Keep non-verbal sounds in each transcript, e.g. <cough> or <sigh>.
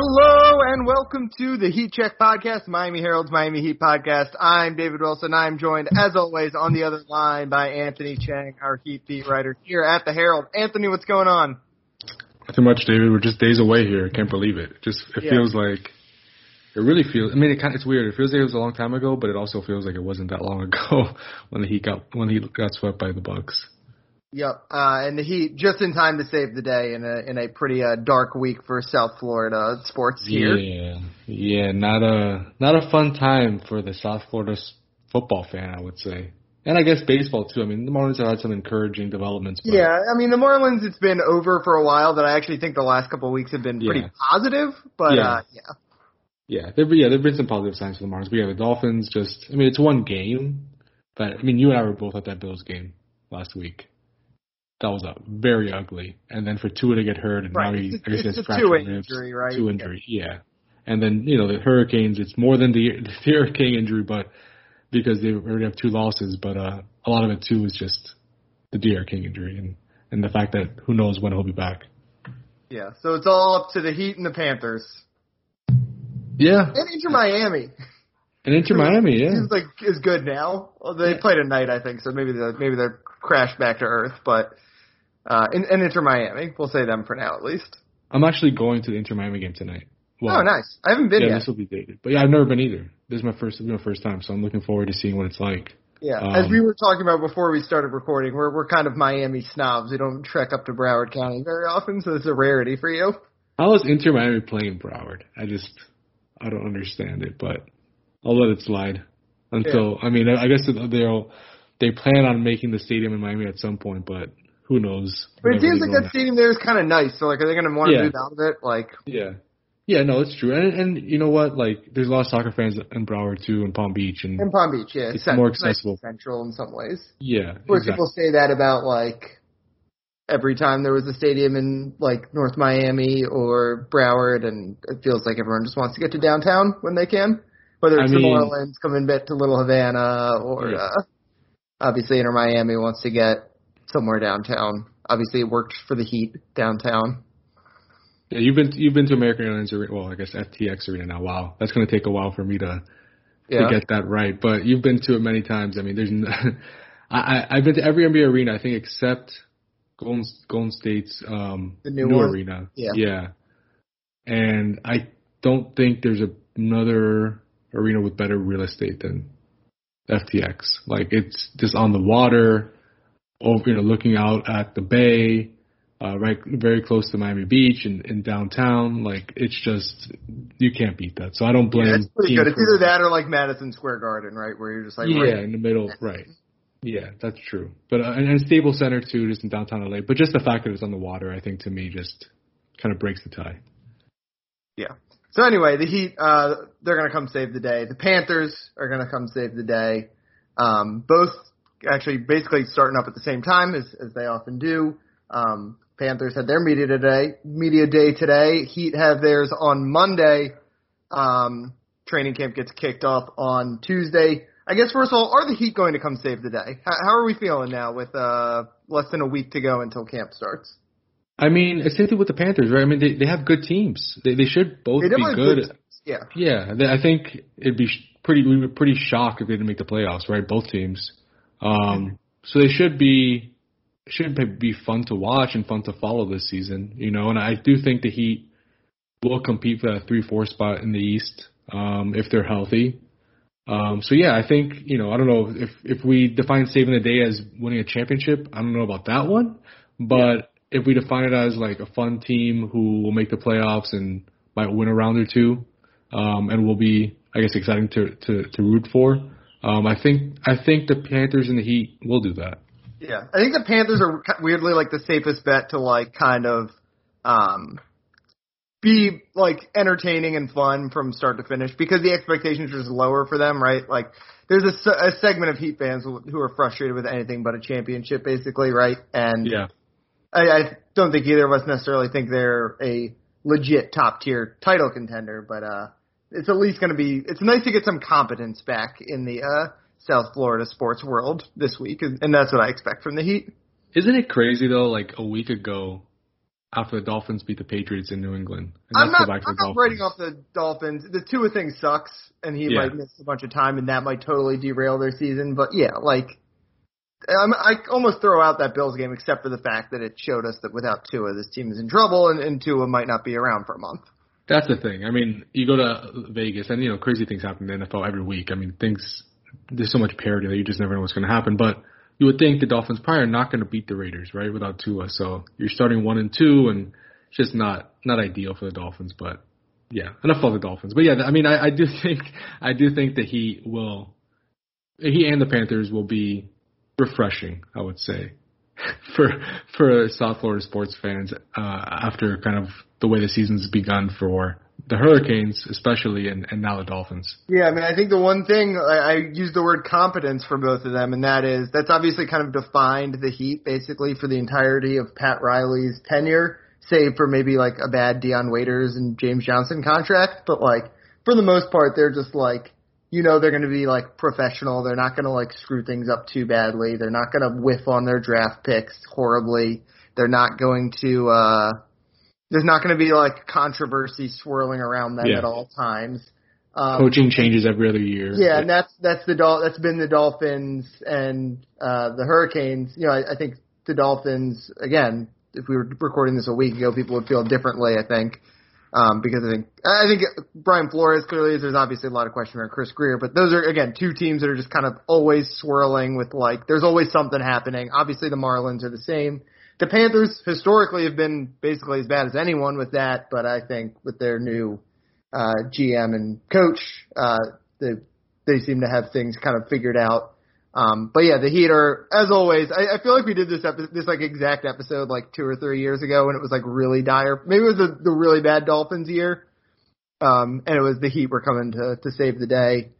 Hello and welcome to the Heat Check Podcast, Miami Herald's Miami Heat Podcast. I'm David Wilson. I'm joined, as always, on the other line by Anthony Chiang, our Heat beat writer here at the Herald. Anthony, what's going on? Not too much, David. We're just days away here. I can't believe it. it just it yeah. feels like it really feels. I mean, it kind of, it's weird. It feels like it was a long time ago, but it also feels like it wasn't that long <laughs> ago when the Heat got when he got swept by the Bucks. Yep, uh, and the Heat just in time to save the day in a in a pretty uh, dark week for South Florida sports here. Yeah, yeah, not a not a fun time for the South Florida football fan, I would say, and I guess baseball too. I mean, the Marlins have had some encouraging developments. But... Yeah, I mean, the Marlins it's been over for a while. That I actually think the last couple of weeks have been pretty yeah. positive, but yeah. Uh, yeah. Yeah, there yeah there've been some positive signs for the Marlins. But yeah, the Dolphins just I mean it's one game, but I mean you and I were both at that Bills game last week that was a very ugly. And then for Tua to get hurt, and right. now he <laughs> I guess it's, it's fractured ribs, injury, right? two injury, yeah. yeah. And then you know the Hurricanes, it's more than the <laughs> the Hurricane injury, but because they already have two losses, but uh, a lot of it too is just the D'Eriq King injury and and the fact that who knows when he'll be back. Yeah, so it's all up to the Heat and the Panthers. Yeah, and Inter Miami. And Inter Miami, yeah, seems like is good now. Well, they yeah. played a night, I think, so maybe they maybe they're crashed back to earth. But uh, and, and Inter Miami. We'll say them for now at least. I'm actually going to the Inter Miami game tonight. Well, oh, nice. I haven't been yeah, yet. this will be dated, but yeah, I've never been either. This is my first, my first time, so I'm looking forward to seeing what it's like. Yeah, um, as we were talking about before we started recording, we're we're kind of Miami snobs. We don't trek up to Broward County very often, so it's a rarity for you. How is Inter Miami playing Broward? I just I don't understand it, but I'll let it slide until yeah. I mean I guess they'll they plan on making the stadium in Miami at some point, but who knows? But it seems like that stadium there is kind of nice. So like, are they going to want to yeah. move out of it? Like, yeah, yeah, no, it's true. And and you know what? Like, there's a lot of soccer fans in Broward too, in Palm Beach, and in Palm Beach, yeah, it's more accessible, nice central in some ways. Yeah, where exactly. people say that about like every time there was a stadium in like North Miami or Broward, and it feels like everyone just wants to get to downtown when they can, whether it's I mean, New Orleans coming back to Little Havana or. Yeah. Uh, obviously Inter Miami wants to get somewhere downtown. Obviously, it worked for the Heat downtown. Yeah, you've been you've been to American Airlines Arena. Well, I guess FTX Arena now. Wow, that's going to take a while for me to yeah. to get that right. But you've been to it many times. I mean, there's no, <laughs> I I've been to every NBA arena I think except Golden Golden State's um the new, new arena. Yeah. Yeah. And I don't think there's another arena with better real estate than FTX. Like it's just on the water, over you know, looking out at the bay, uh, right, very close to Miami Beach and in downtown. Like it's just you can't beat that. So I don't blame. Yeah, it's pretty good. It's either that or like Madison Square Garden, right, where you're just like yeah, right. in the middle, right. Yeah, that's true. But uh, and, and Staples Center too, just in downtown LA. But just the fact that it's on the water, I think to me just kind of breaks the tie. Yeah. So anyway, the Heat, uh, they're going to come save the day. The Panthers are going to come save the day. Um, both actually basically starting up at the same time as, as they often do. Um, Panthers had their media today, media day today. Heat have theirs on Monday. Um, training camp gets kicked off on Tuesday. I guess first of all, are the Heat going to come save the day? How, how are we feeling now with uh, less than a week to go until camp starts? I mean, it's same thing with the Panthers, right? I mean, they they have good teams. They they should both they be good. good yeah, yeah. They, I think it'd be pretty we were pretty shocked if they didn't make the playoffs, right? Both teams. Um, so they should be should be fun to watch and fun to follow this season, you know. And I do think the Heat will compete for that three four spot in the East um, if they're healthy. Um, so yeah, I think you know I don't know if if we define saving the day as winning a championship, I don't know about that one, but if we define it as like a fun team who will make the playoffs and might win a round or two, um, and will be, I guess, exciting to to, to root for. Um, I think I think the Panthers and the Heat will do that. Yeah, I think the Panthers are weirdly like the safest bet to like kind of um, be like entertaining and fun from start to finish because the expectations are just lower for them, right? Like there's a, a segment of Heat fans who are frustrated with anything but a championship, basically, right? And yeah. I, I don't think either of us necessarily think they're a legit top tier title contender, but uh, it's at least going to be. It's nice to get some competence back in the uh, South Florida sports world this week, and, and that's what I expect from the Heat. Isn't it crazy though? Like a week ago, after the Dolphins beat the Patriots in New England. I'm not, I'm not writing off the Dolphins. The Tua thing sucks, and he yeah. might miss a bunch of time, and that might totally derail their season. But yeah, like I'm, I almost throw out that Bills game, except for the fact that it showed us that without Tua, this team is in trouble, and, and Tua might not be around for a month. That's the thing. I mean, you go to Vegas, and you know, crazy things happen in the NFL every week. I mean, things there's so much parity that you just never know what's going to happen. But you would think the Dolphins probably are not going to beat the Raiders, right, without Tua. So you're starting one and two, and it's just not not ideal for the Dolphins. But yeah, enough of the Dolphins. But yeah, I mean, I, I do think I do think that he will, he and the Panthers will be refreshing. I would say <laughs> for for South Florida sports fans uh, after kind of the way the season's begun for the Hurricanes, especially, and, and now the Dolphins. Yeah, I mean, I think the one thing I, I use the word competence for both of them, and that is that's obviously kind of defined the Heat basically for the entirety of Pat Riley's tenure, save for maybe like a bad Dion Waiters and James Johnson contract. But like for the most part, they're just like you know they're going to be like professional. They're not going to like screw things up too badly. They're not going to whiff on their draft picks horribly. They're not going to. uh there's not going to be like controversy swirling around them yeah. at all times. Um, Coaching changes every other year. Yeah, and that's that's the Dol- that's been the Dolphins and uh, the Hurricanes. You know, I, I think the Dolphins again. If we were recording this a week ago, people would feel differently. I think um, because I think I think Brian Flores clearly is. There's obviously a lot of question around Chris Grier, but those are again two teams that are just kind of always swirling with like there's always something happening. Obviously, the Marlins are the same the Panthers historically have been basically as bad as anyone with that, but I think with their new uh, GM and coach, uh, they they seem to have things kind of figured out. Um, but yeah, the Heat are, as always, I, I feel like we did this episode, this like exact episode like two or three years ago when it was like really dire. Maybe it was the, the really bad Dolphins year. Um, and it was the Heat were coming to, to save the day.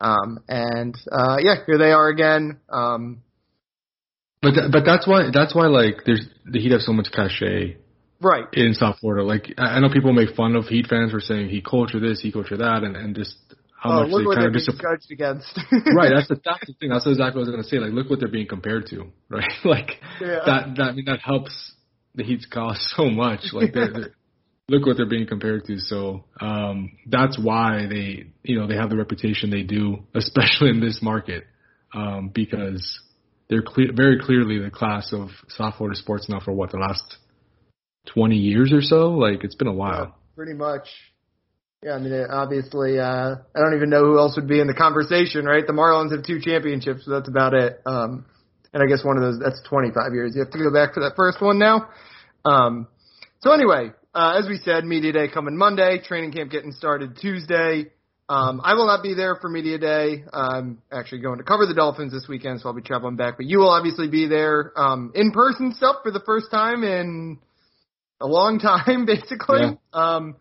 Um, and, uh, yeah, here they are again. Um, but th- but that's why that's why like there's the Heat have so much cachet, right? In South Florida, like I know people make fun of Heat fans for saying he culture this, he culture that, and and just how oh, much look they what kind they're of being judged against. <laughs> right, that's the <laughs> that's the thing. That's exactly what I was gonna say. Like, look what they're being compared to, <laughs> right? like yeah. that that I mean that helps the Heat's cause so much. Like they're, they're look what they're being compared to. So um, that's why they, you know, they have the reputation they do, especially in this market, um, because they're clear, very clearly the class of South Florida sports now for what the last twenty years or so. Like it's been a while. Yeah, pretty much. Yeah, I mean, obviously, uh, I don't even know who else would be in the conversation, right? The Marlins have two championships, so that's about it. Um, and I guess one of those, that's 25 years. You have to go back for that first one now. Um, so anyway, uh, as we said, media day coming Monday, training camp getting started Tuesday. Um, I will not be there for media day. I'm actually going to cover the Dolphins this weekend, so I'll be traveling back. But you will obviously be there um, in person stuff for the first time in a long time, <laughs> basically. Yeah. Um,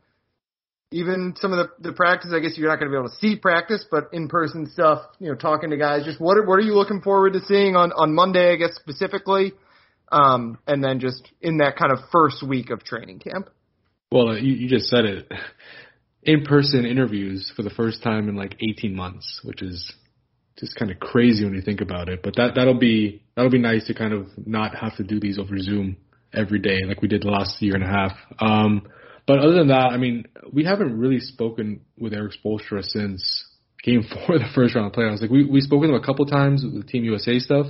even some of the, the practice, I guess you're not going to be able to see practice, but in person stuff, you know, talking to guys. Just what are, what are you looking forward to seeing on on Monday, I guess specifically, um, and then just in that kind of first week of training camp. Well, you, you just said it <laughs> in-person interviews for the first time in like 18 months, which is just kind of crazy when you think about it. But that that'll be that'll be nice to kind of not have to do these over Zoom every day like we did the last year and a half. Um, but other than that, I mean, we haven't really spoken with Erik Spoelstra since Game <laughs> Four of the first round of playoffs. Like we we spoke with him a couple times with the Team USA stuff,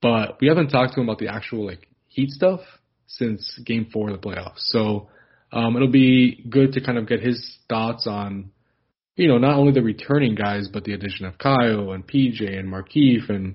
but we haven't talked to him about the actual like Heat stuff since Game Four of the playoffs. So um, it'll be good to kind of get his thoughts on, you know, not only the returning guys, but the addition of Kyle and PJ and Markieff and,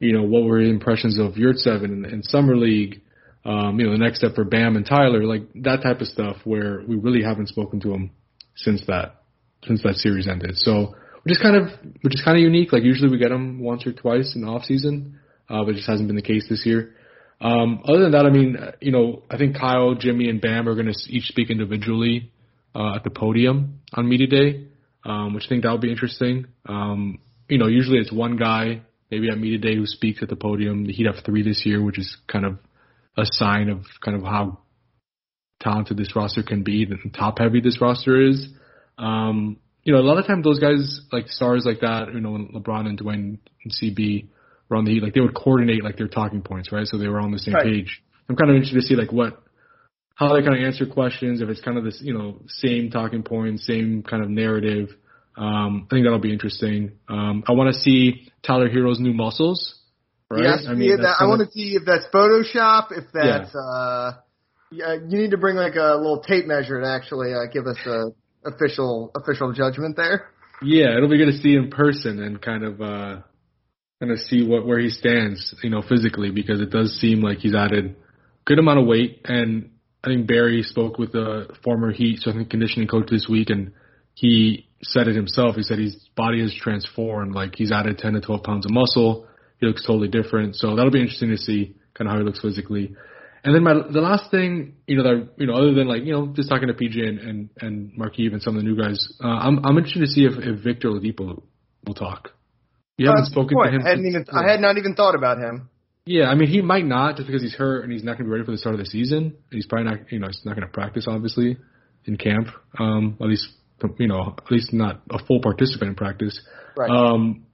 you know, what were his impressions of Yurtseven in, in Summer League, um, you know, the next step for Bam and Tyler, like that type of stuff where we really haven't spoken to him since that, since that series ended. So, which is kind of, which is kind of unique. Like usually we get them once or twice in the off season, uh, but it just hasn't been the case this year. Um, other than that, I mean, you know, I think Kyle, Jimmy, and Bam are going to each speak individually uh, at the podium on media day, um, which I think that will be interesting. Um, you know, usually it's one guy, maybe at media day, who speaks at the podium. He'd have three this year, which is kind of a sign of kind of how talented this roster can be, the top heavy this roster is. Um, you know, a lot of times those guys, like stars like that, you know, when LeBron and Dwyane and CB were on the Heat, like they would coordinate like their talking points, right? So they were on the same right. page. I'm kind of interested to see like what how they kind of answer questions, if it's kind of this, you know, same talking points, same kind of narrative. Um, I think that'll be interesting. Um, I want to see Tyler Herro's new muscles. Right? Yes, I mean, that, I want to see if that's Photoshop, if that's Yeah. uh, yeah, you need to bring like a little tape measure to actually uh, give us a official official judgment there. Yeah, it'll be good to see in person and kind of uh kind of see what where he stands, you know, physically because it does seem like he's added good amount of weight and I think Barry spoke with the former Heat strength and conditioning coach this week and he said it himself. He said his body has transformed, like he's added 10 to 12 pounds of muscle. He looks totally different. So that'll be interesting to see kind of how he looks physically. And then my the last thing, you know, that you know, other than like you know, just talking to PJ and and, and Markieff and some of the new guys, uh, I'm I'm interested to see if, if Victor Oladipo will talk. You haven't That's a good spoken to him. I hadn't even I had not even thought about him. Yeah, I mean, he might not just because he's hurt and he's not going to be ready for the start of the season. He's probably not, you know, he's not going to practice obviously in camp. Um, at least, you know, at least not a full participant in practice. Right. Um,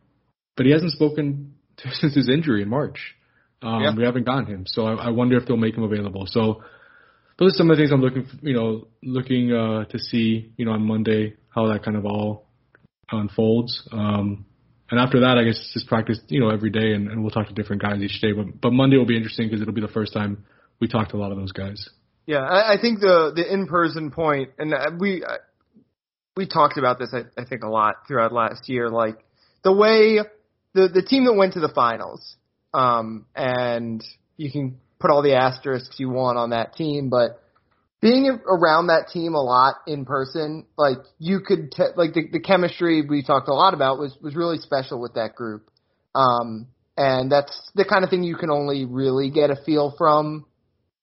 but he hasn't spoken since his injury in March. Um, Yeah. we haven't gotten him, so I, I wonder if they'll make him available. So those are some of the things I'm looking, for, you know, looking uh, to see, you know, on Monday how that kind of all unfolds. Um, and after that, I guess just practice, you know, every day, and, and we'll talk to different guys each day. But but Monday will be interesting because it'll be the first time we talk to a lot of those guys. Yeah, I, I think the the in person point, and uh, we uh, we talked about this, I, I think, a lot throughout last year. Like the way the the team that went to the finals, um, and you can put all the asterisks you want on that team, but being around that team a lot in person, like you could te- like the the chemistry we talked a lot about was was really special with that group. Um, and that's the kind of thing you can only really get a feel from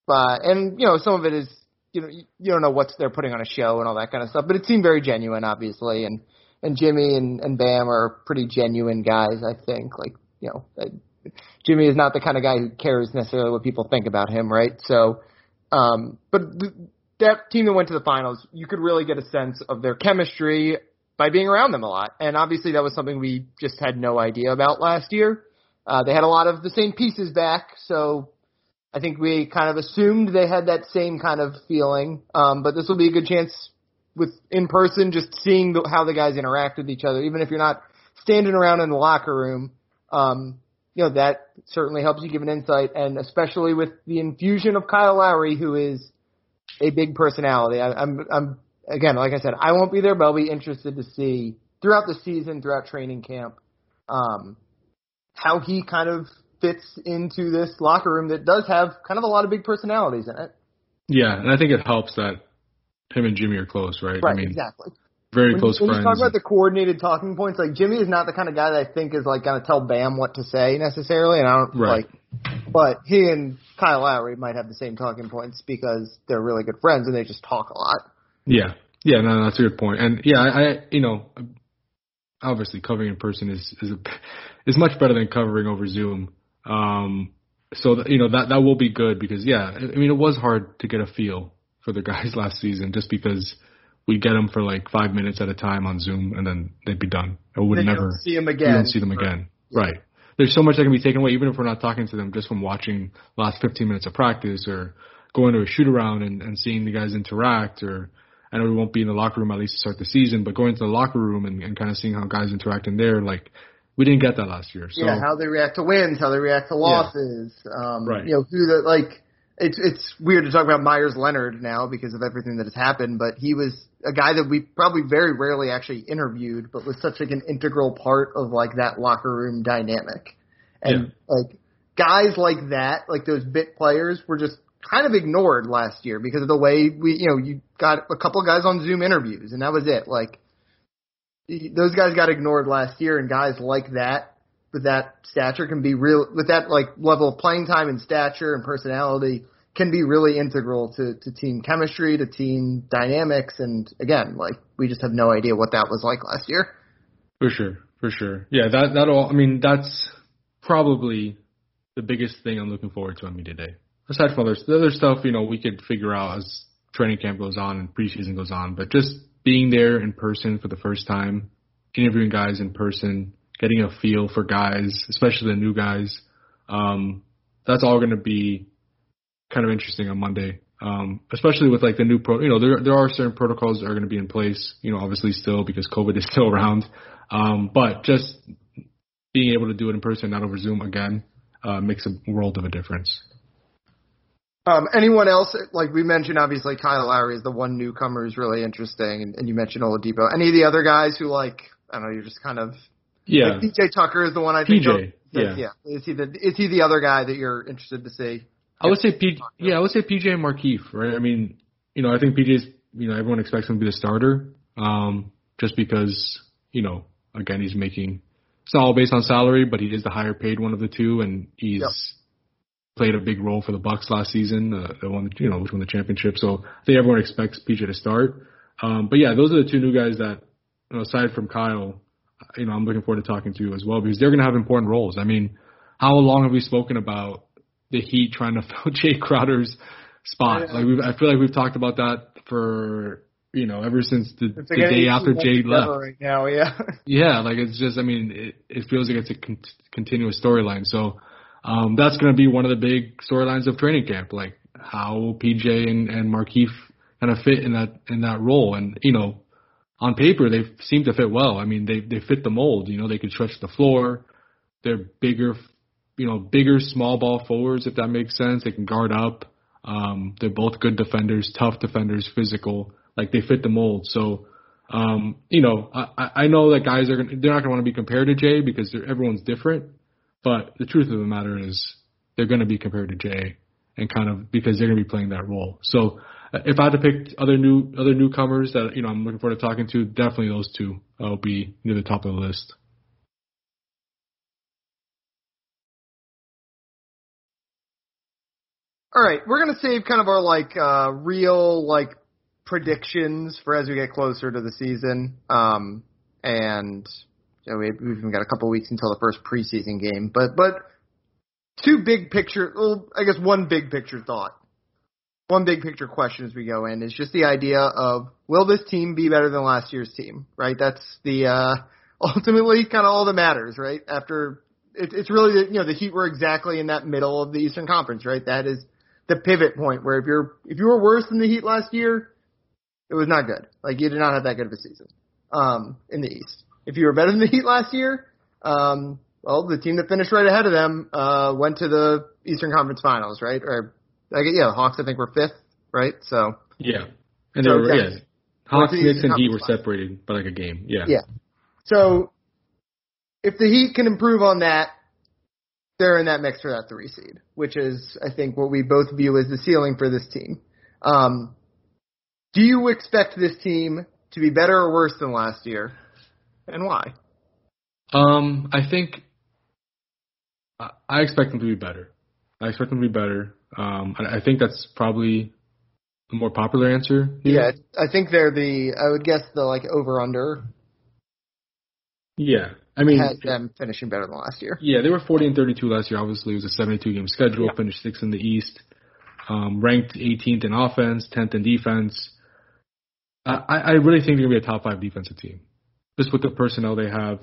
uh, and you know, some of it is you know you don't know what they're putting on a show and all that kind of stuff, but it seemed very genuine, obviously. And and Jimmy and and Bam are pretty genuine guys, I think. Like you know, uh, Jimmy is not the kind of guy who cares necessarily what people think about him, right? So, um, but th- that team that went to the finals, you could really get a sense of their chemistry by being around them a lot. And obviously, that was something we just had no idea about last year. Uh, they had a lot of the same pieces back, so I think we kind of assumed they had that same kind of feeling. Um, but this will be a good chance with in person, just seeing the, how the guys interact with each other, even if you're not standing around in the locker room. Um, you know that certainly helps you give an insight, and especially with the infusion of Kyle Lowry, who is a big personality. I, I'm, I'm again, like I said, I won't be there, but I'll be interested to see throughout the season, throughout training camp, um, how he kind of fits into this locker room that does have kind of a lot of big personalities in it. Yeah, and I think it helps that him and Jimmy are close, right? Right, I mean, exactly. very When, close when friends. you talk about the coordinated talking points, like Jimmy is not the kind of guy that I think is like going to tell Bam what to say necessarily, and I don't Right. like. But he and Kyle Lowry might have the same talking points because they're really good friends and they just talk a lot. Yeah, yeah, no, that's a good point. And yeah, I, I you know, obviously covering in person is is a, is much better than covering over Zoom. Um, so that, you know that that will be good because yeah, I mean it was hard to get a feel for the guys <laughs> last season just because we get them for like five minutes at a time on Zoom and then they'd be done. I would Then you never see you again. don't see them again. Right. There's so much that can be taken away, even if we're not talking to them, just from watching last 15 minutes of practice or going to a shoot around and, and seeing the guys interact. Or I know we won't be in the locker room at least to start the season, but going to the locker room and, and kind of seeing how guys interact in there, like we didn't get that last year. So yeah, how they react to wins, how they react to losses. Um, Right. You know, who the like. It's it's weird to talk about Meyers Leonard now because of everything that has happened, but he was a guy that we probably very rarely actually interviewed, but was such like an integral part of like that locker room dynamic. And like guys like that, like those bit players, were just kind of ignored last year because of the way we, you know, you got a couple of guys on Zoom interviews, and that was it. Like those guys got ignored last year, and guys like that with that stature can be real with that like level of playing time and stature and personality can be really integral to to team chemistry, to team dynamics, and again, like we just have no idea what that was like last year. For sure, for sure. Yeah, that that all. I mean, that's probably the biggest thing I'm looking forward to on me today. Aside from other the other stuff, you know, we could figure out as training camp goes on and preseason goes on. But just being there in person for the first time, interviewing guys in person, getting a feel for guys, especially the new guys, um, that's all going to be kind of interesting on Monday. Um, especially with like the new pro, you know, there there are certain protocols that are going to be in place, you know, obviously still because COVID is <laughs> still around. Um, but just being able to do it in person, not over Zoom again, uh, makes a world of a difference. Um, anyone else? Like we mentioned, obviously Kyle Lowry is the one newcomer who's really interesting, and, and you mentioned Oladipo. Any of the other guys who like I don't know, you're just kind of Yeah, like PJ Tucker is the one I think. PJ, yeah. yeah. Is he the is he the other guy that you're interested to see? I would say P, yeah, I would say PJ and Markieff, right? I mean, you know, I think PJ's, you know, everyone expects him to be the starter, um, just because, you know, again, he's making, it's not all based on salary, but he is the higher paid one of the two, and he's Yep. played a big role for the Bucks last season, uh, the one, you know, which won the championship. So I think everyone expects PJ to start. Um, but yeah, those are the two new guys that, you know, aside from Kyle, you know, I'm looking forward to talking to you as well because they're going to have important roles. I mean, how long have we spoken about the Heat trying to <laughs> fill Jae Crowder's spot? Like we've, I feel like we've talked about that for you know ever since the, the day after 18 Jae left. Right now, yeah. <laughs> Yeah, like it's just, I mean, it, it feels like it's a con- continuous storyline. So um, that's going to be one of the big storylines of training camp, like how PJ and, and Markieff kind of fit in that in that role. And you know, on paper they seem to fit well. I mean, they they fit the mold. You know, they can stretch the floor. They're bigger, you know, bigger small ball forwards if that makes sense. They can guard up. Um, they're both good defenders, tough defenders, physical. Like they fit the mold. So um, you know, I, I know that guys are gonna, they're not gonna want to be compared to Jae because everyone's different. But the truth of the matter is, they're gonna be compared to Jae, and kind of because they're gonna be playing that role. So if I had to pick other new other newcomers that you know I'm looking forward to talking to, definitely those two uh, will be near the top of the list. All right, we're gonna save kind of our like uh real like predictions for as we get closer to the season. Um, and you know, we, we've even got a couple weeks until the first preseason game, but but two big picture. Well, I guess one big picture thought, one big picture question as we go in is just the idea of will this team be better than last year's team? Right, that's the uh <laughs> ultimately kind of all that matters. Right, after it, it's really you know the Heat were exactly in that middle of the Eastern Conference. Right, that is the pivot point where if you're if you were worse than the Heat last year, it was not good. Like you did not have that good of a season um, in the East. If you were better than the Heat last year, um, well, the team that finished right ahead of them uh, went to the Eastern Conference Finals, right? Or I get, yeah, the Hawks I think were fifth, right? So Yeah, and So they were yeah, Hawks, Knicks, and Heat were separated by like a game. Yeah, Yeah. so if the Heat can improve on that, they're in that mix for that three seed, which is I think what we both view as the ceiling for this team. Um, do you expect this team to be better or worse than last year, and why? Um, I think I expect them to be better. I expect them to be better. Um, I, I think that's probably the more popular answer. here. Yeah, I think they're the I would guess the like over under Yeah. I mean, has them finishing better than last year. yeah, they were 40 and 32 last year. Obviously, it was a 72 game schedule. Yeah. Finished sixth in the East. Um, ranked 18th in offense, 10th in defense. I, I I really think they're gonna be a top five defensive team. Just with the personnel they have.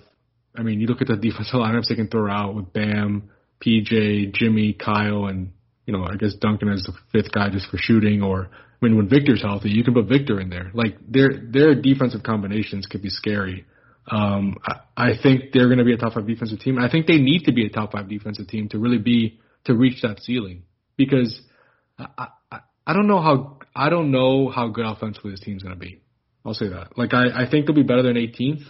I mean, you look at the <laughs> defensive lineups they can throw out with Bam, PJ, Jimmy, Kyle, and you know, I guess Duncan as the fifth guy just for shooting. Or I mean, when Victor's healthy, you can put Victor in there. Like their their defensive combinations could be scary. Um, I, I think they're going to be a top five defensive team. I think they need to be a top five defensive team to really be to reach that ceiling because I, I, I don't know how I don't know how good offensively this team's going to be. I'll say that. Like I, I think they'll be better than 18th,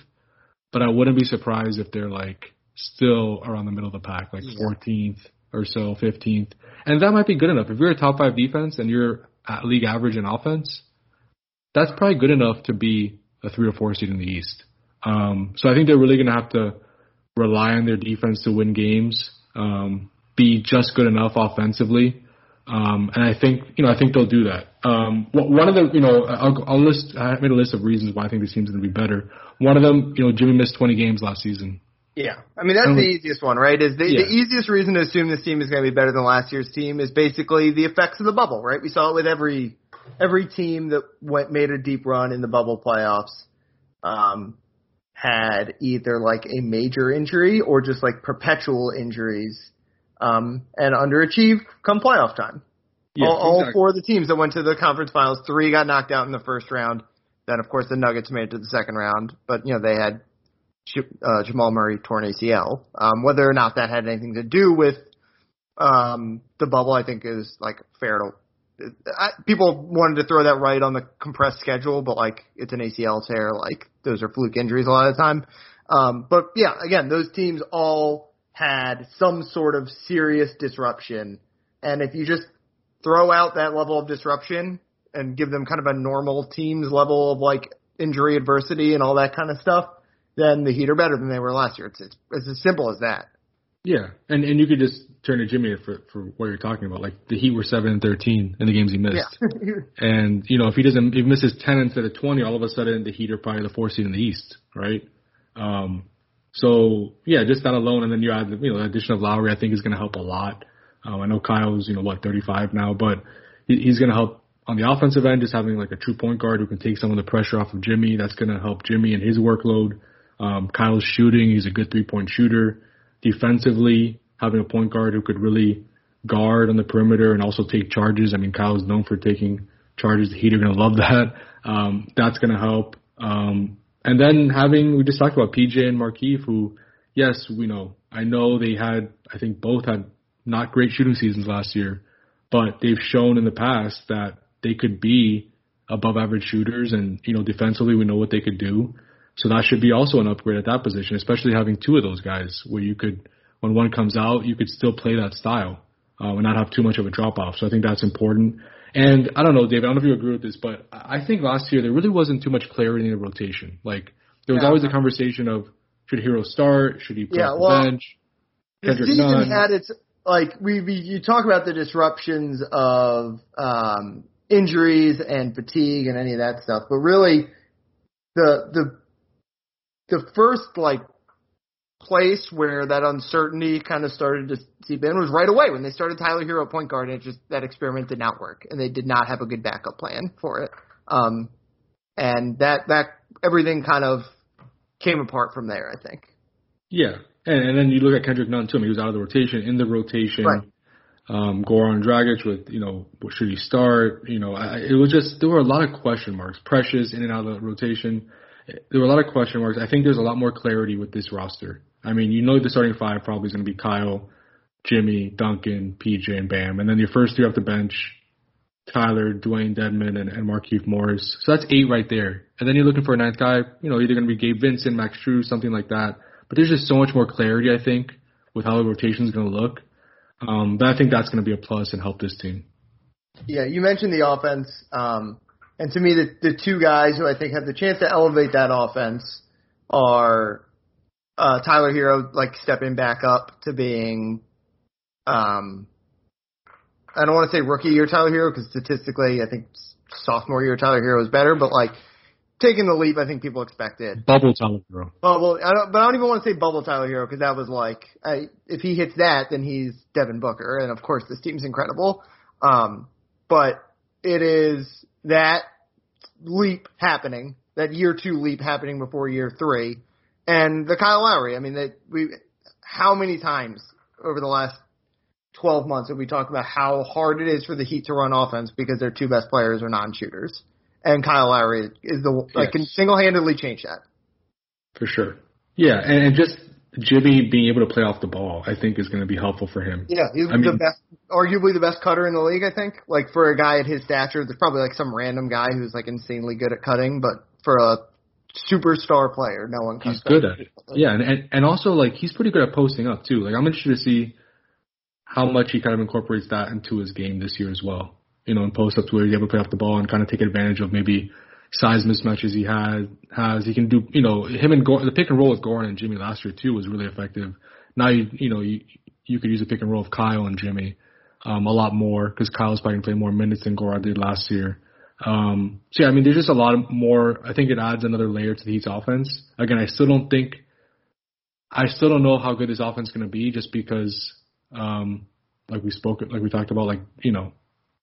but I wouldn't be surprised if they're like still around the middle of the pack, like Yeah. 14th or so, 15th, and that might be good enough. If you're a top five defense and you're at league average in offense, that's probably good enough to be a three or four seed in the East. Um, so I think they're really going to have to rely on their defense to win games, um, be just good enough offensively. Um, and I think, you know, I think they'll do that. Um, one of the, you know, I'll, I'll list, I made a list of reasons why I think this team's going to be better. One of them, you know, Jimmy missed 20 games last season. Yeah, I mean that's the easiest one, right? Is the, Yeah. the easiest reason to assume this team is going to be better than last year's team is basically the effects of the bubble, right? We saw it with every every team that went made a deep run in the bubble playoffs. Um, had either like a major injury or just like perpetual injuries, um, and underachieved come playoff time. Yeah, all, all four of the teams that went to the conference finals, three got knocked out in the first round. Then, of course, the Nuggets made it to the second round, but you know they had uh, Jamal Murray torn ACL. Um, whether or not that had anything to do with um, the bubble, I think is like fair to. I, people wanted to throw that right on the compressed schedule, but like it's an ACL tear, like those are fluke injuries a lot of the time. Um, but yeah, again, those teams all had some sort of serious disruption, and if you just throw out that level of disruption and give them kind of a normal team's level of like injury adversity and all that kind of stuff, then the Heat are better than they were last year. It's it's, it's as simple as that. Yeah, and and you could just turn to Jimmy for for what you're talking about. Like the Heat were seven and thirteen in the games he missed, yeah. <laughs> and you know if he doesn't if he misses ten instead of twenty, all of a sudden the Heat are probably the fourth seed in the East, right? Um, so yeah, just that alone, and then you add you know the addition of Lowry, I think is going to help a lot. Um, I know Kyle's you know what 35 now, but he, he's going to help on the offensive end, just having like a true point guard who can take some of the pressure off of Jimmy. That's going to help Jimmy and his workload. Um, Kyle's shooting, he's a good three point shooter. Defensively, having a point guard who could really guard on the perimeter and also take charges. I mean, Kyle's known for taking charges. The Heat are going to love <laughs> that. Um, that's going to help. Um, and then having, we just talked about PJ and Markieff, who, yes, we know, I know they had, I think both had not great shooting seasons last year, but they've shown in the past that they could be above average shooters and, you know, defensively we know what they could do. So that should be also an upgrade at that position, especially having two of those guys where you could, when one comes out, you could still play that style uh, and not have too much of a drop off. So I think that's important. And I don't know, David, I don't know if you agree with this, but I think last year there really wasn't too much clarity in the rotation. Like there was yeah. always a conversation of should Herro start, should he play yeah, well, the bench? The season Nunn. had its like we, we you talk about the disruptions of um, injuries and fatigue and any of that stuff, but really the the the first like place where that uncertainty kind of started to seep in was right away when they started Tyler Herro point guard and it just that experiment did not work and they did not have a good backup plan for it. Um, and that that everything kind of came apart from there, I think. Yeah, and, and then you look at Kendrick Nunn too. I mean, he was out of the rotation. In the rotation, right. um, Goran Dragic with you know should he start? You know, I, it was just there were a lot of question marks. Precious in and out of the rotation. There were a lot of question marks. I think there's a lot more clarity with this roster. I mean, you know the starting five probably is going to be Kyle, Jimmy, Duncan, PJ, and Bam, and then your first three off the bench, Tyler, Dewayne Dedmon, and, and Markieff Morris. So that's eight right there. And then you're looking for a ninth guy, you know, either going to be Gabe Vincent, Max Strus, something like that. But there's just so much more clarity, I think, with how the rotation is going to look. Um, but I think that's going to be a plus and help this team. Yeah, you mentioned the offense, um, and to me, the the two guys who I think have the chance to elevate that offense are uh, Tyler Herro, like stepping back up to being, um, I don't want to say rookie year Tyler Herro because statistically, I think sophomore year Tyler Herro is better, but like taking the leap I think people expected. It Bubble Tyler Herro. Bubble, I don't, but I don't even want to say bubble Tyler Herro because that was like, I, if he hits that, then he's Devin Booker, and of course this team's incredible. Um, but it is that leap happening, that year two leap happening before year three, and the Kyle Lowry. I mean, that we, how many times over the last 12 months have we talked about how hard it is for the Heat to run offense because their two best players are non-shooters? and Kyle Lowry is the yes. like can single handedly change that. For sure. Yeah, and, and just Jimmy being able to play off the ball, I think, is going to be helpful for him. Yeah, he's I the mean, best, arguably the best cutter in the league. I think, like for a guy at his stature, there's probably like some random guy who's like insanely good at cutting, but for a superstar player, no one. He's good at it. Yeah, and, and and also like he's pretty good at posting up too. Like I'm interested to see how much he kind of incorporates that into his game this year as well you know, in post ups where he's able to play off the ball and kind of take advantage of maybe size mismatches he had has. He can do, you know, him and Gor- the pick and roll with Goran and Jimmy last year too was really effective. Now you you know you you could use a pick and roll of Kyle and Jimmy um, a lot more because Kyle's probably gonna play more minutes than Goran did last year. Um, so yeah, I mean, there's just a lot more. I think it adds another layer to the Heat's offense. Again, I still don't think, I still don't know how good this offense is going to be, just because, um, like we spoke, like we talked about, like you know,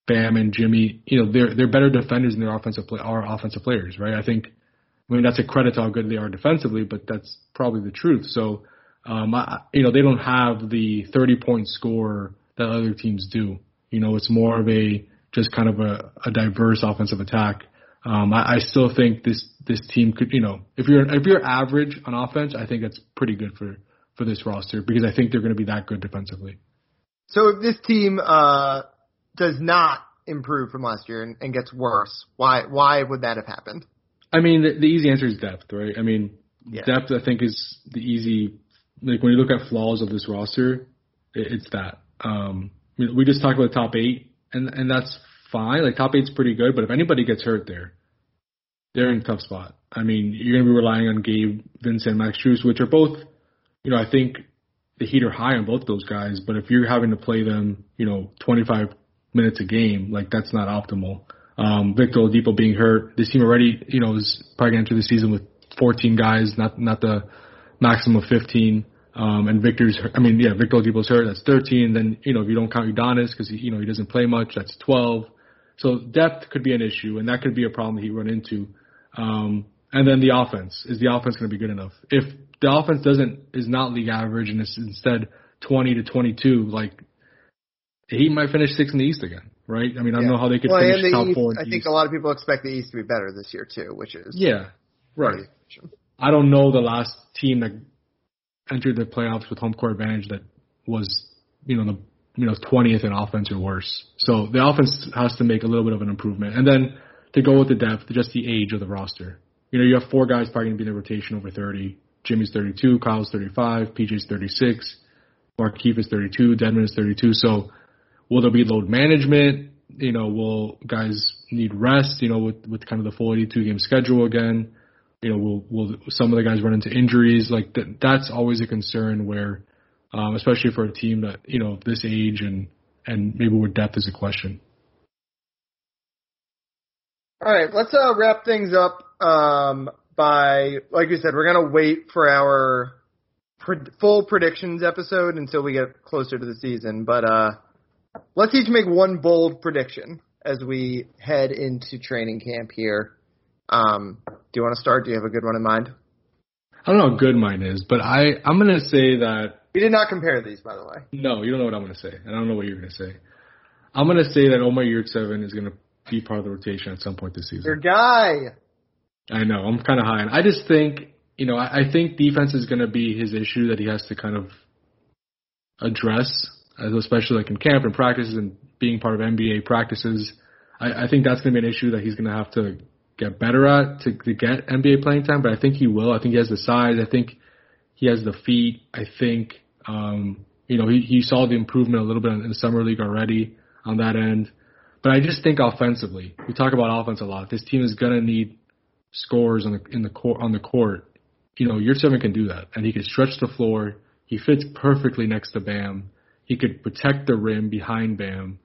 Bam and Jimmy, you know, they're they're better defenders than their offensive play, our offensive players, right? I think, I mean, that's a credit to how good they are defensively, but that's probably the truth. So, um, I, you know, they don't have the 30 point score that other teams do. You know, it's more of a just kind of a, a diverse offensive attack. Um, I, I still think this this team could, you know, if you're if you're average on offense, I think that's pretty good for for this roster because I think they're going to be that good defensively. So if this team uh, does not improve from last year and, and gets worse, why why would that have happened? I mean, the, the easy answer is depth, right? I mean, Yeah. depth. I think is the easy. Like when you look at flaws of this roster, it, it's that. Um, we, we just talked about the top eight, and and that's fine. Like top eight's pretty good, but if anybody gets hurt there, they're in a tough spot. I mean, you're going to be relying on Gabe, Vincent, Max Strus, which are both, you know, I think the heat are high on both those guys. But if you're having to play them, you know, 25 minutes a game, like that's not optimal. Um, Victor Oladipo being hurt, this team already, you know, is probably going to enter the season with 14 guys, not not the maximum of 15. Um, and Victor's, I mean, yeah, Victor Oladipo's hurt, that's 13. Then, you know, if you don't count Udonis because you know he doesn't play much, that's 12. So depth could be an issue, and that could be a problem he run into. Um, and then the offense is the offense going to be good enough? If the offense doesn't is not league average and it's instead 20 to 22, like he might finish sixth in the East again, right? I mean, I don't know how they could well, finish the top East, four. in I think East. a lot of people expect the East to be better this year too, which is Yeah, right. I don't know the last team that entered the playoffs with home court advantage that was, you know, the you know 20th in offense or worse. So the offense has to make a little bit of an improvement, and then to go with the depth, just the age of the roster. You know, you have four guys probably going to be in the rotation over 30. Jimmy's 32, Kyle's 35, PJ's 36, Markieff is 32, Dedmon is 32. So will there be load management? You know, will guys need rest? You know, with with kind of the full 82 game schedule again you know, will will some of the guys run into injuries? Like that, that's always a concern where, um, especially for a team that you know this age and and maybe where depth is a question. All right, let's uh, wrap things up um, by, like you said, we're gonna wait for our pre- full predictions episode until we get closer to the season. But uh, let's each make one bold prediction as we head into training camp here. Um, do you want to start? Do you have a good one in mind? I don't know how good mine is, but I I'm gonna say that We did not compare these, by the way. no, you don't know what I'm gonna say, and I don't know what you're gonna say. I'm gonna say that Omar Yurtseven is gonna be part of the rotation at some point this season. Your guy. I know. I'm kind of high. and I just think, you know, I, I think defense is going to be his issue that he has to kind of address, especially like in camp and practices and being part of NBA practices. I, I think that's going to be an issue that he's going to have to get better at to, to get NBA playing time. But I think he will. I think he has the size. I think he has the feet. I think, um, you know, he, he saw the improvement a little bit in the summer league already on that end. But I just think offensively, we talk about offense a lot. This team is going to need scores on the in the court on the court, you know, Yurtseven can do that, and he can stretch the floor. He fits perfectly next to Bam. He could protect the rim behind Bam.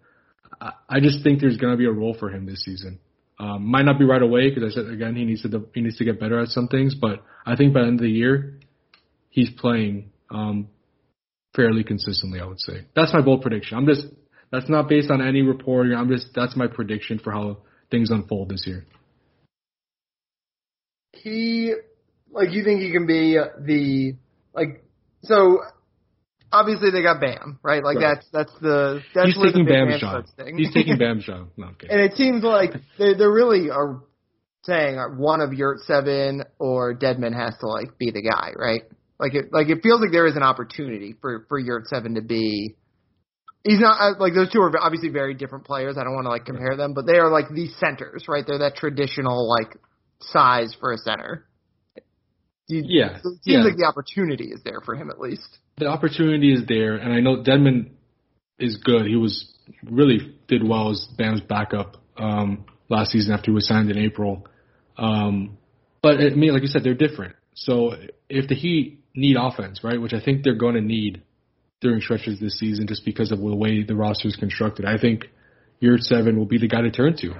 I, just think there's going to be a role for him this season. Um, might not be right away because I said again he needs to he needs to get better at some things, but I think by the end of the year he's playing um, fairly consistently. I would say that's my bold prediction. I'm just that's not based on any reporting. I'm just that's my prediction for how things unfold this year. he like you think he can be the like so obviously they got Bam right like Right. that's that's the that's He's taking the Bam's job. thing. He's taking <laughs> Bam's job. No, I'm kidding. and it seems like they they really are saying one of Yurtseven or Dedmon has to like be the guy right like it like it feels like there is an opportunity for for Yurtseven to be. He's not uh, like those two are obviously very different players. I don't want to like compare them, but they are like the centers, right? They're that traditional like size for a center. You, Yeah, it seems yeah. like the opportunity is there for him at least. The opportunity is there, and I know Dedmon is good. He was really did well as Bam's backup um, last season after he was signed in April. Um, but I mean, like you said, they're different. So if the Heat need offense, right, which I think they're going to need during stretches this season, just because of the way the roster is constructed, I think Yurtseven will be the guy to turn to.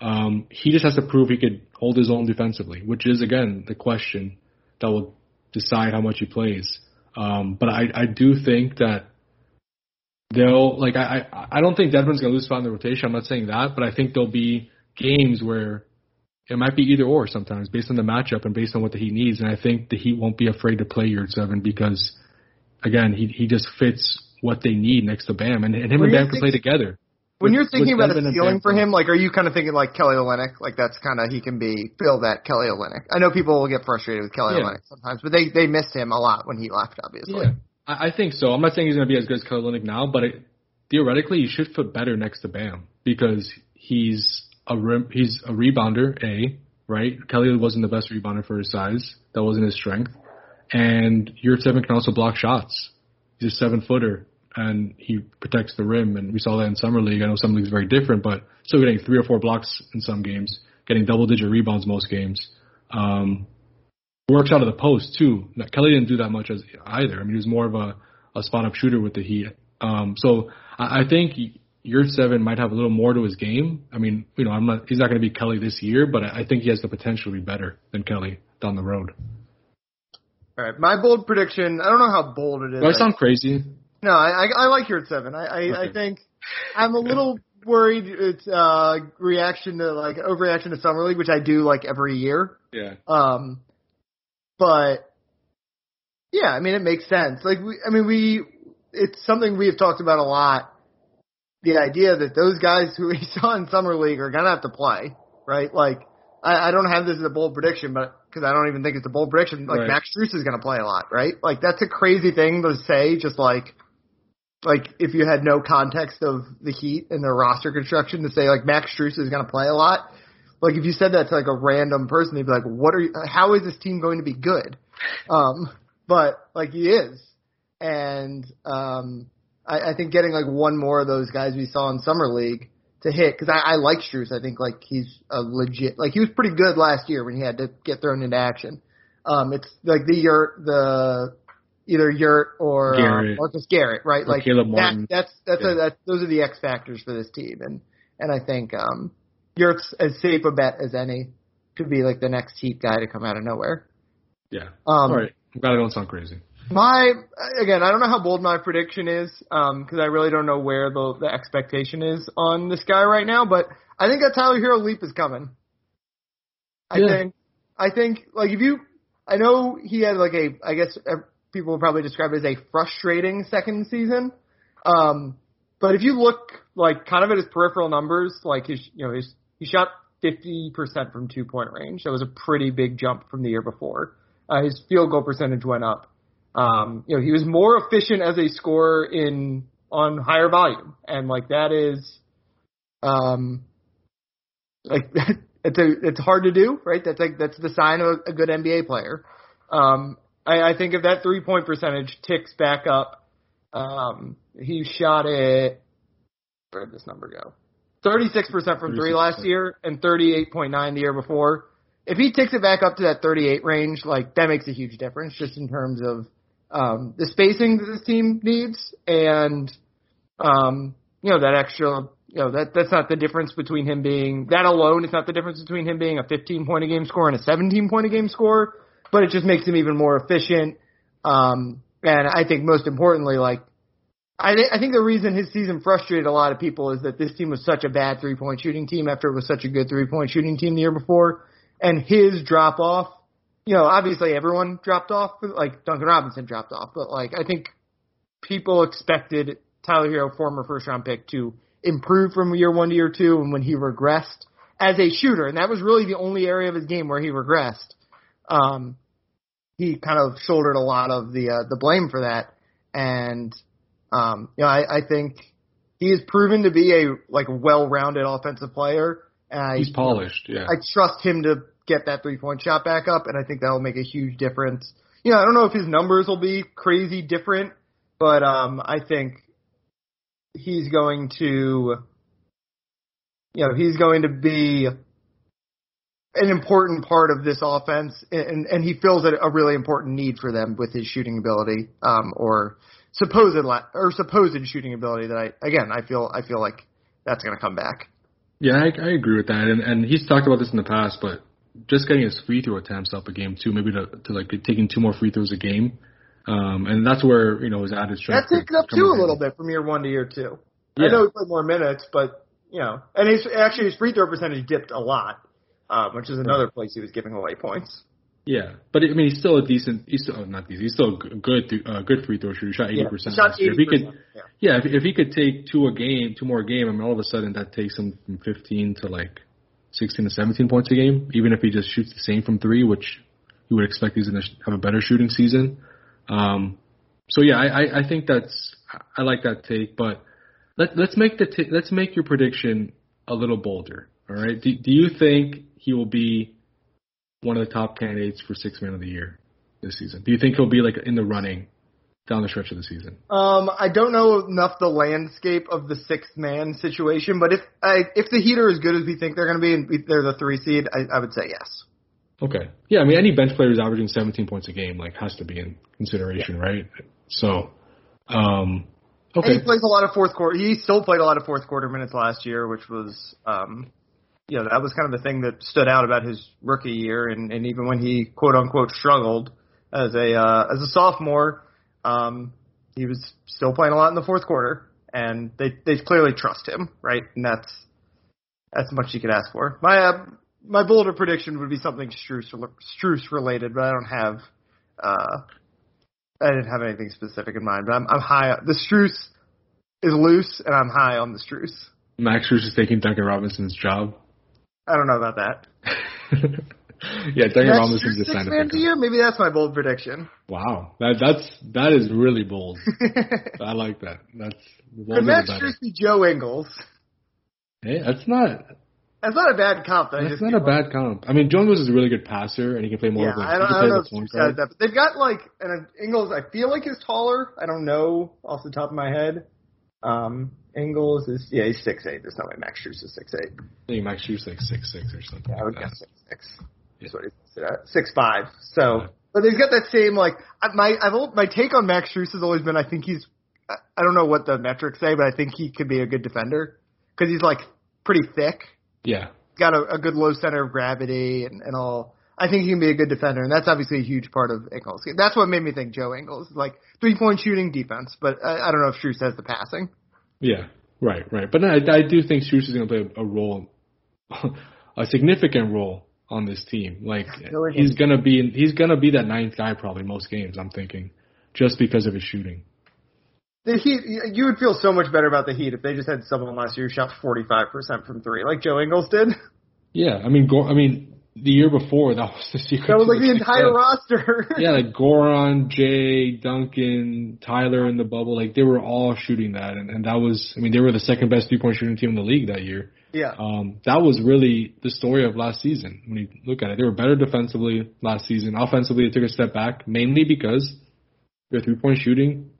Um, he just has to prove he could hold his own defensively, which is again the question that will decide how much he plays. Um, but I, I do think that they'll like I, I I don't think Dedmon's gonna lose spot in the rotation. I'm not saying that, but I think there'll be games where it might be either or sometimes based on the matchup and based on what the Heat needs. And I think the Heat won't be afraid to play Yurtseven because again he he just fits what they need next to Bam and, and him Well, and Bam can play together. When with- you're thinking about a Devin and ceiling for him, like, are you kind of thinking like Kelly Olynyk? Like, that's kind of he can be fill that Kelly Olynyk. I know people will get frustrated with Kelly Yeah. Olynyk sometimes, but they they missed him a lot when he left. Obviously, Yeah, I, I think so. I'm not saying he's going to be as good as Kelly Olynyk now, but it, theoretically, he should fit better next to Bam because he's a rim, he's a rebounder. A right. Kelly wasn't the best rebounder for his size. That wasn't his strength. And Yurtseven can also block shots. He's a seven footer and he protects the rim. And we saw that in summer league. I know summer league is very different, but still getting three or four blocks in some games, getting double digit rebounds most games. Um, works out of the post too. Now, Kelly didn't do that much as either. I mean, he was more of a, a spot up shooter with the Heat. Um, so I, I think Yurtseven might have a little more to his game. I mean, you know, I'm not. He's not going to be Kelly this year, but I, I think he has the potential to be better than Kelly down the road. All right, my bold prediction. I don't know how bold it is. Do I sound crazy? No, I, I, like Yurtseven. I, I, I think I'm a little worried it's uh reaction to like overreaction to summer league, which I do like every year. Yeah. Um, but yeah, I mean it makes sense. Like we, I mean we, it's something we have talked about a lot. The idea that those guys who <laughs> we saw in summer league are gonna have to play, right? Like I, I don't have this as a bold prediction, but because I don't even think it's a bold prediction, like Right. Max Strus is gonna play a lot, right? Like that's a crazy thing to say, just like. Like if you had no context of the Heat and their roster construction to say like Max Strus is going to play a lot, like if you said that to like a random person, they'd be like, "What are you? How is this team going to be good?" Um, but like he is, and um, I, I think getting like one more of those guys we saw in summer league to hit because I, I like Strus. I think like he's a legit like he was pretty good last year when he had to get thrown into action. Um, it's like the year the either Yurt or uh, Garrett. Marcus Garrett, right? Or like Caleb that, that's that's Yeah. a, that those are the X factors for this team, and and I think um, Yurt's as safe a bet as any to be like the next Heat guy to come out of nowhere. Yeah. Um, All right. I'm glad I don't sound crazy. My again, I don't know how bold my prediction is because I really don't know where the the expectation is on this guy right now. But I think that Tyler Herro leap is coming. I Yeah. think I think like if you, I know he had like a I guess people would probably describe it as a frustrating second season. Um, but if you look like kind of at his peripheral numbers, like his you know his he shot fifty percent from two point range. That was a pretty big jump from the year before. Uh, his field goal percentage went up. Um, you know, he was more efficient as a scorer in on higher volume, and like that is, um, like <laughs> it's a it's hard to do, right? That's like that's the sign of a good NBA player. Um, I, I think if that three point percentage ticks back up, um, he shot it. Where did this number go? Thirty six percent from three last year and thirty eight point nine the year before. If he ticks it back up to that thirty eight range, like that makes a huge difference just in terms of um, the spacing that this team needs and um, you know that extra you know that that's not the difference between him being that alone is not the difference between him being a 15 point a game scorer and a 17 point a game scorer, but it just makes him even more efficient. Um, and I think most importantly, like I, th- I think the reason his season frustrated a lot of people is that this team was such a bad three point shooting team after it was such a good three point shooting team the year before, and his drop off. You know, obviously everyone dropped off, like Duncan Robinson dropped off, but like I think people expected Tyler Herro, former first round pick, to improve from year one to year two, and when he regressed as a shooter, and that was really the only area of his game where he regressed. Um, he kind of shouldered a lot of the uh, the blame for that, and um, you know I, I think he has proven to be a like well-rounded offensive player. And I, He's polished. Yeah. I trust him to get that three point shot back up, and I think that'll make a huge difference. You know, I don't know if his numbers will be crazy different, but um, I think he's going to, you know, he's going to be an important part of this offense, and and he fills a, a really important need for them with his shooting ability, um, or supposed la- or supposed shooting ability that I again I feel I feel like that's going to come back. Yeah, I, I agree with that, and and he's talked about this in the past, but just getting his free throw attempts up a game too, maybe to to like taking two more free throws a game, um, and that's where you know his added That strength. ticked could up too a little bit from year one to year two. I know he played more minutes, but you know, and his actually his free throw percentage dipped a lot, um, which is another place he was giving away points. Yeah, but I mean, he's still a decent. He's still oh, not decent. He's still a good, uh, good free throw shooter. He shot eighty Yeah, percent. he shot last year. If he could, yeah. yeah, if, if he could take two a game, two more a game, I mean, all of a sudden that takes him from fifteen to like sixteen to seventeen points a game. Even if he just shoots the same from three, which you would expect he's going to have a better shooting season. Um, so yeah, I, I, I think that's I like that take, but let let's make the t- let's make your prediction a little bolder. All right, do, do you think he will be one of the top candidates for six man of the year this season? Do you think he'll be like in the running down the stretch of the season? Um, I don't know enough the landscape of the sixth man situation, but if I, if the Heat are as good as we think they're going to be and they're the three seed, I, I would say yes. Okay. Yeah, I mean any bench player who's averaging 17 points a game like has to be in consideration, right? So, um, And okay. he plays a lot of fourth quarter. He still played a lot of fourth quarter minutes last year, which was, um, you know, that was kind of the thing that stood out about his rookie year, and, and even when he quote unquote struggled as a uh, as a sophomore, um, he was still playing a lot in the fourth quarter, and they they clearly trust him, right? And that's that's much you could ask for. My uh, my bolder prediction would be something Strus Strus related, but I don't have. Uh, I didn't have anything specific in mind, but I'm I'm high. The Strus is loose, and I'm high on the Strus. Max Strus is taking Duncan Robinson's job. I don't know about that. <laughs> yeah, Duncan Next Robinson year's just six signed a man big of the. Maybe that's my bold prediction. Wow, that that's that is really bold. <laughs> I like that. That's the bolder Could the Max better. Be Joe Ingles? Hey, that's not That's not a bad comp. That I that's not a bad comp. I mean, Jones is a really good passer, and he can play more Yeah, of a I don't, I don't know if a point Strus guard. has that, but they've got like and Ingles. I feel like is taller. I don't know off the top of my head. Um, Ingles is yeah, he's six eight. There's no way Max Strus is six eight. I think Max Strus like six six or something. Yeah, I would like guess six six. Yeah. That's what he's listed at. Uh, six five. So, Yeah. but he's got that same like I- my I've my take on Max Strus has always been I think he's I I don't know what the metrics say, but I think he could be a good defender because he's like pretty thick, Yeah, got a, a good low center of gravity and, and all. I think he can be a good defender, and that's obviously a huge part of Ingles. That's what made me think Joe Ingles like three point shooting defense, but I, I don't know if Strus has the passing. Yeah, right, right. But no, I, I do think Strus is going to play a, role, <laughs> a significant role on this team. Like he's going to be he's going to be that ninth guy probably most games. I'm thinking, just because of his shooting. The Heat, you would feel so much better about the Heat if they just had someone last year who shot 45% from three, like Joe Ingles did. Yeah, I mean, Gor- I mean, the year before that was the secret. That was like the entire roster. <laughs> Yeah, like Goran, Jae, Duncan, Tyler in the bubble, like they were all shooting that, and, and that was, I mean, they were the second best three point shooting team in the league that year. yeah. Um, that was really the story of last season. When you look at it, they were better defensively last season. Offensively, they took a step back, mainly because their three point shooting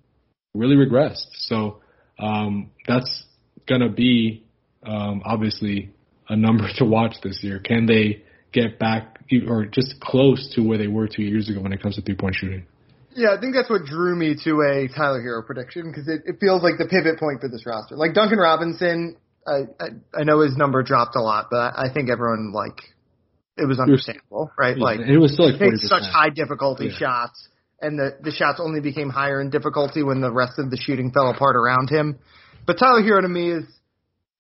really regressed. So um, that's gonna be um, obviously a number <laughs> to watch this year. Can they get back or just close to where they were two years ago when it comes to three point shooting? Yeah, I think that's what drew me to a Tyler Herro prediction because it, it feels like the pivot point for this roster. Like Duncan Robinson, I, I I know his number dropped a lot, but I, think everyone like it was understandable, right? Like it was still like such high difficulty Yeah. shots, and the the shots only became higher in difficulty when the rest of the shooting fell apart around him. But Tyler Herro to me is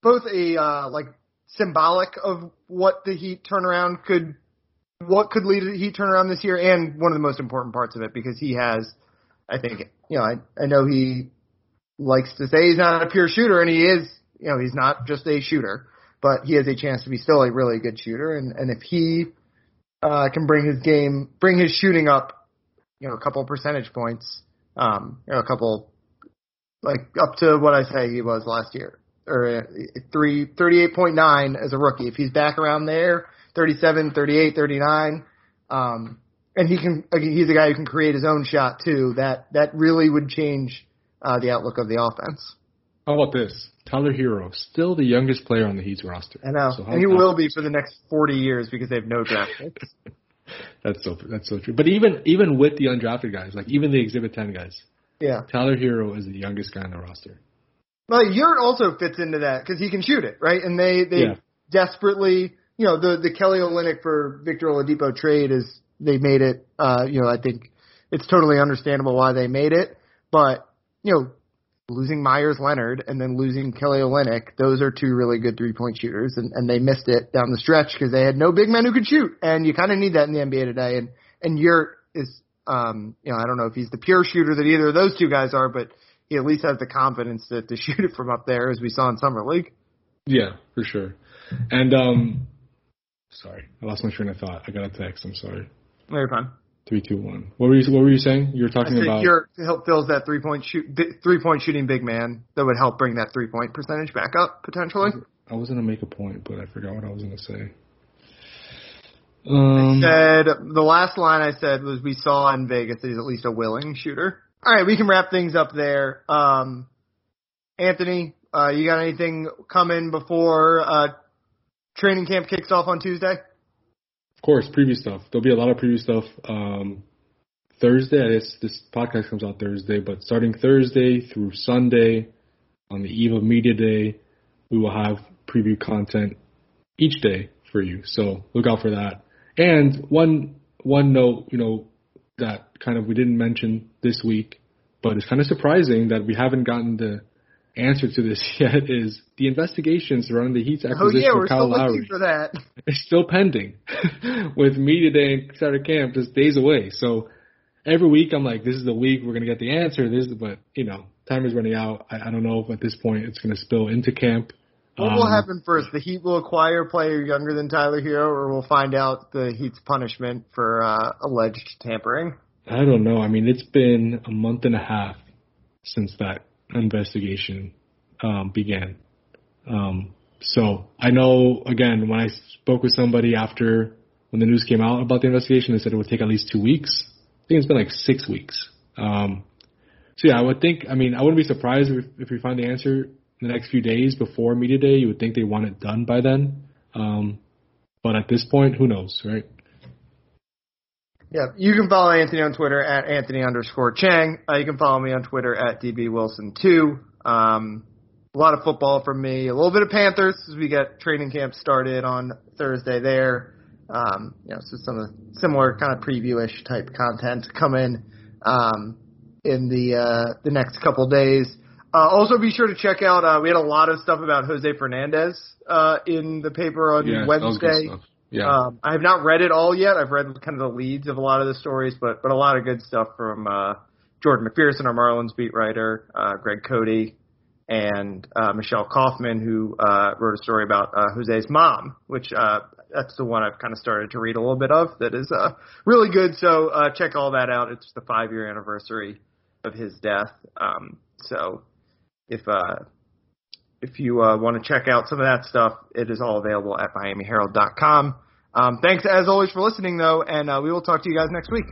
both a uh, like symbolic of what the Heat turnaround could, what could lead to the Heat turnaround this year, and one of the most important parts of it because he has, I think, you know, I I know he likes to say he's not a pure shooter, and he is, you know, he's not just a shooter, but he has a chance to be still a really good shooter, and and if he uh, can bring his game, bring his shooting up, you know, a couple percentage points, um, you know, a couple, like up to what I say he was last year, or uh, three, 38.9 as a rookie. If he's back around there, 37, 38, 39, um, and he can, he's a guy who can create his own shot too. That that really would change uh, the outlook of the offense. How about this? Tyler Herro, still the youngest player on the Heat's roster. I know, So and he will be for the next 40 years because they have no draft <laughs> picks. That's so that's so true. But even even with the undrafted guys, like even the Exhibit Ten guys, yeah. Tyler Herro is the youngest guy on the roster. Well, Yurt also fits into that because he can shoot it, right? And they they Yeah. desperately, you know, the the Kelly Olynyk for Victor Oladipo trade is they made it. Uh, you know, I think it's totally understandable why they made it, but you know, losing Meyers Leonard and then losing Kelly Olynyk, those are two really good three point shooters, and and they missed it down the stretch because they had no big men who could shoot, and you kind of need that in the NBA today. And and Yurt is, um, you know, I don't know if he's the pure shooter that either of those two guys are, but he at least has the confidence to, to <laughs> shoot it from up there, as we saw in summer league. Yeah, for sure. And um, sorry, I lost my train of thought. I got a text. I'm sorry. No, you're fine. Three, two, one. What were you What were you saying? You were talking I about. Yurt help fills that three point shoot, three point shooting big man that would help bring that three point percentage back up potentially. I was gonna make a point, but I forgot what I was gonna say. Um, I said the last line I said was we saw in Vegas that he's at least a willing shooter. All right, we can wrap things up there. Um, Anthony, uh, you got anything coming before uh, training camp kicks off on Tuesday? Of course, preview stuff. There'll be a lot of preview stuff. Um, Thursday, I guess this podcast comes out Thursday, but starting Thursday through Sunday, on the eve of media day, we will have preview content each day for you. So look out for that. And one one note, you know, that kind of we didn't mention this week, but it's kind of surprising that we haven't gotten the answer to this <laughs> yet. Is the investigation surrounding the Heat's acquisition oh, yeah, of Kyle Lowry for that. <laughs> is still pending, <laughs> with media day and Saturday camp just days away. So every week I'm like, this is the week we're gonna get the answer. This, but you know, time is running out. I, I don't know if at this point it's gonna spill into camp. What will um, happen first? The Heat will acquire a player younger than Tyler Herro, or we'll find out the Heat's punishment for uh, alleged tampering? I don't know. I mean, it's been a month and a half since that investigation um, began. Um, so I know, again, when I spoke with somebody after when the news came out about the investigation, they said it would take at least two weeks. I think it's been like six weeks. Um, so yeah, I would think. I mean, I wouldn't be surprised if, if we find the answer the next few days before media day. You would think they want it done by then. Um, but at this point, who knows, right? Yeah, you can follow Anthony on Twitter at Anthony underscore Chiang. Uh, you can follow me on Twitter at DB Wilson2. Um, a lot of football from me, a little bit of Panthers as we get training camp started on Thursday there. Um, you know, so some of the similar kind of preview-ish type content coming um, in the uh, the next couple days. Uh, also, be sure to check out. Uh, we had a lot of stuff about Jose Fernandez uh, in the paper on yeah, Wednesday. Yeah. Um, I have not read it all yet. I've read kind of the leads of a lot of the stories, but but a lot of good stuff from uh, Jordan McPherson, our Marlins beat writer, uh, Greg Cody, and uh, Michelle Kaufman, who uh, wrote a story about uh, Jose's mom, which uh, that's the one I've kind of started to read a little bit of. That is uh, really good. So uh, check all that out. It's the five year anniversary of his death. Um, so if uh, if you uh, want to check out some of that stuff, it is all available at MiamiHerald.com. Um, thanks as always for listening, though, and uh, we will talk to you guys next week.